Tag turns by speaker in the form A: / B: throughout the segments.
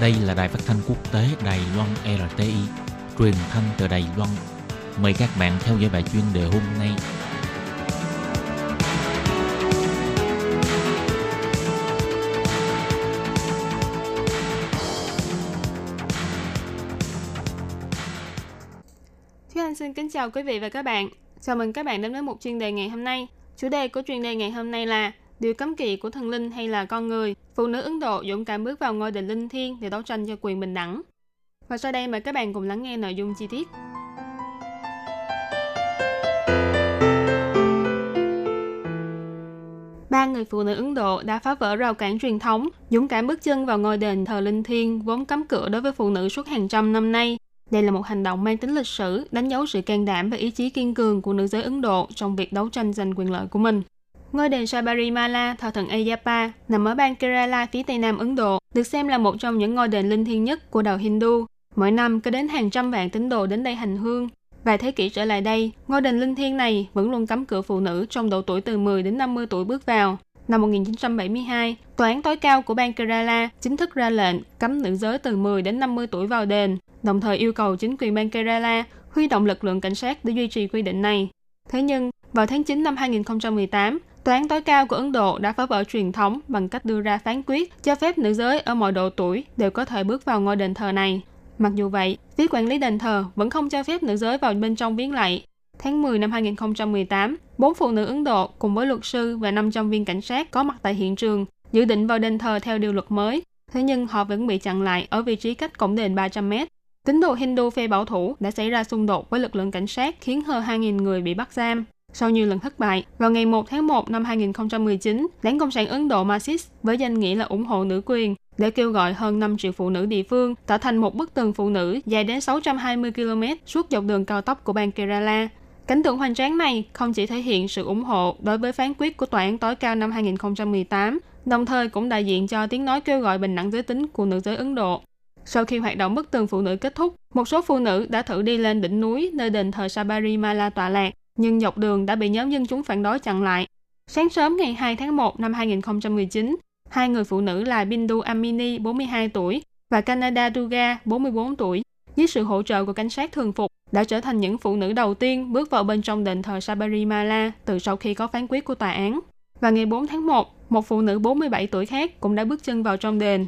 A: Đây là đài phát thanh quốc tế Đài Loan RTI, truyền thanh từ Đài Loan. Mời các bạn theo dõi bài chuyên đề hôm nay.
B: Thúy Anh xin kính chào quý vị và các bạn. Chào mừng các bạn đến với một chuyên đề ngày hôm nay. Chủ đề của chuyên đề ngày hôm nay là điều cấm kỵ của thần linh hay là con người. Phụ nữ Ấn Độ dũng cảm bước vào ngôi đền linh thiêng để đấu tranh cho quyền bình đẳng. Và sau đây mời các bạn cùng lắng nghe nội dung chi tiết. ba người phụ nữ Ấn Độ đã phá vỡ rào cản truyền thống, dũng cảm bước chân vào ngôi đền thờ linh thiêng vốn cấm cửa đối với phụ nữ suốt hàng trăm năm nay. Đây là một hành động mang tính lịch sử, đánh dấu sự can đảm và ý chí kiên cường của nữ giới Ấn Độ trong việc đấu tranh giành quyền lợi của mình. Ngôi đền Sabarimala, thờ thần Ayappa, nằm ở bang Kerala phía tây nam Ấn Độ, được xem là một trong những ngôi đền linh thiêng nhất của đạo Hindu. Mỗi năm có đến hàng trăm vạn tín đồ đến đây hành hương. Vài thế kỷ trở lại đây, ngôi đền linh thiêng này vẫn luôn cấm cửa phụ nữ trong độ tuổi từ 10 đến 50 tuổi bước vào. Năm 1972, Tòa án tối cao của bang Kerala chính thức ra lệnh cấm nữ giới từ 10 đến 50 tuổi vào đền, đồng thời yêu cầu chính quyền bang Kerala huy động lực lượng cảnh sát để duy trì quy định này. Thế nhưng, vào tháng 9 năm 2018, Tòa án tối cao của Ấn Độ đã phá vỡ truyền thống bằng cách đưa ra phán quyết cho phép nữ giới ở mọi độ tuổi đều có thể bước vào ngôi đền thờ này. Mặc dù vậy, phía quản lý đền thờ vẫn không cho phép nữ giới vào bên trong viếng lạy. Tháng 10 năm 2018, bốn phụ nữ Ấn Độ cùng với luật sư và 500 viên cảnh sát có mặt tại hiện trường dự định vào đền thờ theo điều luật mới. Thế nhưng họ vẫn bị chặn lại ở vị trí cách cổng đền 300 mét. Tín đồ Hindu phe bảo thủ đã xảy ra xung đột với lực lượng cảnh sát khiến hơn 2.000 người bị bắt giam. Sau nhiều lần thất bại, vào ngày 1 tháng 1 năm 2019, Đảng Cộng sản Ấn Độ Marxist với danh nghĩa là ủng hộ nữ quyền để kêu gọi hơn 5 triệu phụ nữ địa phương tạo thành một bức tường phụ nữ dài đến 620 km suốt dọc đường cao tốc của bang Kerala. Cảnh tượng hoành tráng này không chỉ thể hiện sự ủng hộ đối với phán quyết của Tòa án tối cao năm 2018, đồng thời cũng đại diện cho tiếng nói kêu gọi bình đẳng giới tính của nữ giới Ấn Độ. Sau khi hoạt động bức tường phụ nữ kết thúc, một số phụ nữ đã thử đi lên đỉnh núi nơi đền thờ Sabarimala tọa lạc, nhưng dọc đường đã bị nhóm dân chúng phản đối chặn lại. Sáng sớm ngày 2 tháng 1 năm 2019, hai người phụ nữ là Bindu Amini, 42 tuổi, và Canada Duga, 44 tuổi, dưới sự hỗ trợ của cảnh sát thường phục, đã trở thành những phụ nữ đầu tiên bước vào bên trong đền thờ Sabarimala từ sau khi có phán quyết của tòa án. Và ngày 4 tháng 1, một phụ nữ 47 tuổi khác cũng đã bước chân vào trong đền.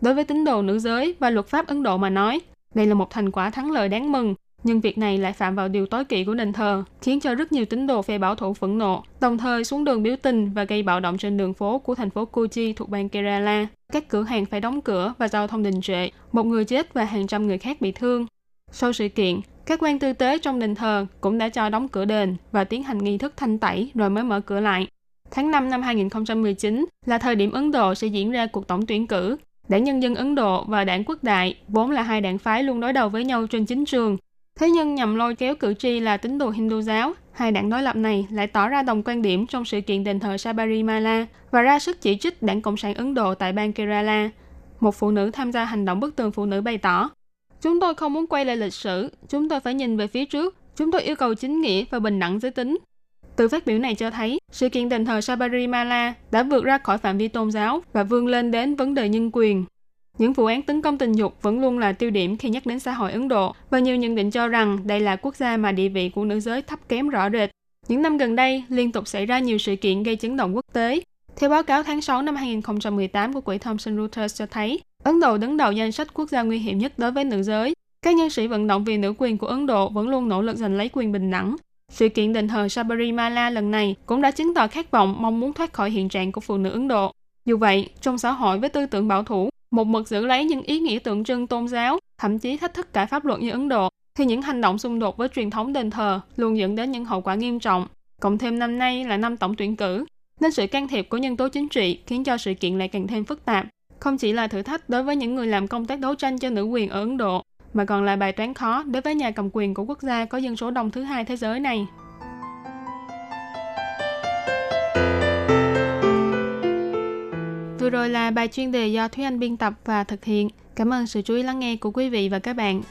B: Đối với tín đồ nữ giới và luật pháp Ấn Độ mà nói, đây là một thành quả thắng lợi đáng mừng nhưng việc này lại phạm vào điều tối kỵ của đền thờ, khiến cho rất nhiều tín đồ phe bảo thủ phẫn nộ, đồng thời xuống đường biểu tình và gây bạo động trên đường phố của thành phố Kochi thuộc bang Kerala. Các cửa hàng phải đóng cửa và giao thông đình trệ, một người chết và hàng trăm người khác bị thương. Sau sự kiện, các quan tư tế trong đền thờ cũng đã cho đóng cửa đền và tiến hành nghi thức thanh tẩy rồi mới mở cửa lại. Tháng 5 năm 2019 là thời điểm Ấn Độ sẽ diễn ra cuộc tổng tuyển cử. Đảng Nhân dân Ấn Độ và Đảng Quốc đại vốn là hai đảng phái luôn đối đầu với nhau trên chính trường, Thế nhưng nhằm lôi kéo cử tri là tín đồ Hindu giáo, hai đảng đối lập này lại tỏ ra đồng quan điểm trong sự kiện đền thờ Sabarimala và ra sức chỉ trích đảng Cộng sản Ấn Độ tại bang Kerala. Một phụ nữ tham gia hành động bức tường phụ nữ bày tỏ, Chúng tôi không muốn quay lại lịch sử, chúng tôi phải nhìn về phía trước, chúng tôi yêu cầu chính nghĩa và bình đẳng giới tính. Từ phát biểu này cho thấy, sự kiện đền thờ Sabarimala đã vượt ra khỏi phạm vi tôn giáo và vươn lên đến vấn đề nhân quyền. Những vụ án tấn công tình dục vẫn luôn là tiêu điểm khi nhắc đến xã hội Ấn Độ và nhiều nhận định cho rằng đây là quốc gia mà địa vị của nữ giới thấp kém rõ rệt. Những năm gần đây, liên tục xảy ra nhiều sự kiện gây chấn động quốc tế. Theo báo cáo tháng 6 năm 2018 của quỹ Thomson Reuters cho thấy, Ấn Độ đứng đầu danh sách quốc gia nguy hiểm nhất đối với nữ giới. Các nhân sĩ vận động vì nữ quyền của Ấn Độ vẫn luôn nỗ lực giành lấy quyền bình đẳng. Sự kiện đền thờ Sabarimala lần này cũng đã chứng tỏ khát vọng mong muốn thoát khỏi hiện trạng của phụ nữ Ấn Độ. Dù vậy, trong xã hội với tư tưởng bảo thủ, một mực giữ lấy những ý nghĩa tượng trưng tôn giáo, thậm chí thách thức cả pháp luật như Ấn Độ, thì những hành động xung đột với truyền thống đền thờ luôn dẫn đến những hậu quả nghiêm trọng. Cộng thêm năm nay là năm tổng tuyển cử, nên sự can thiệp của nhân tố chính trị khiến cho sự kiện lại càng thêm phức tạp. Không chỉ là thử thách đối với những người làm công tác đấu tranh cho nữ quyền ở Ấn Độ, mà còn là bài toán khó đối với nhà cầm quyền của quốc gia có dân số đông thứ hai thế giới này. Vừa rồi là bài chuyên đề do Thúy Anh biên tập và thực hiện. Cảm ơn sự chú ý lắng nghe của quý vị và các bạn.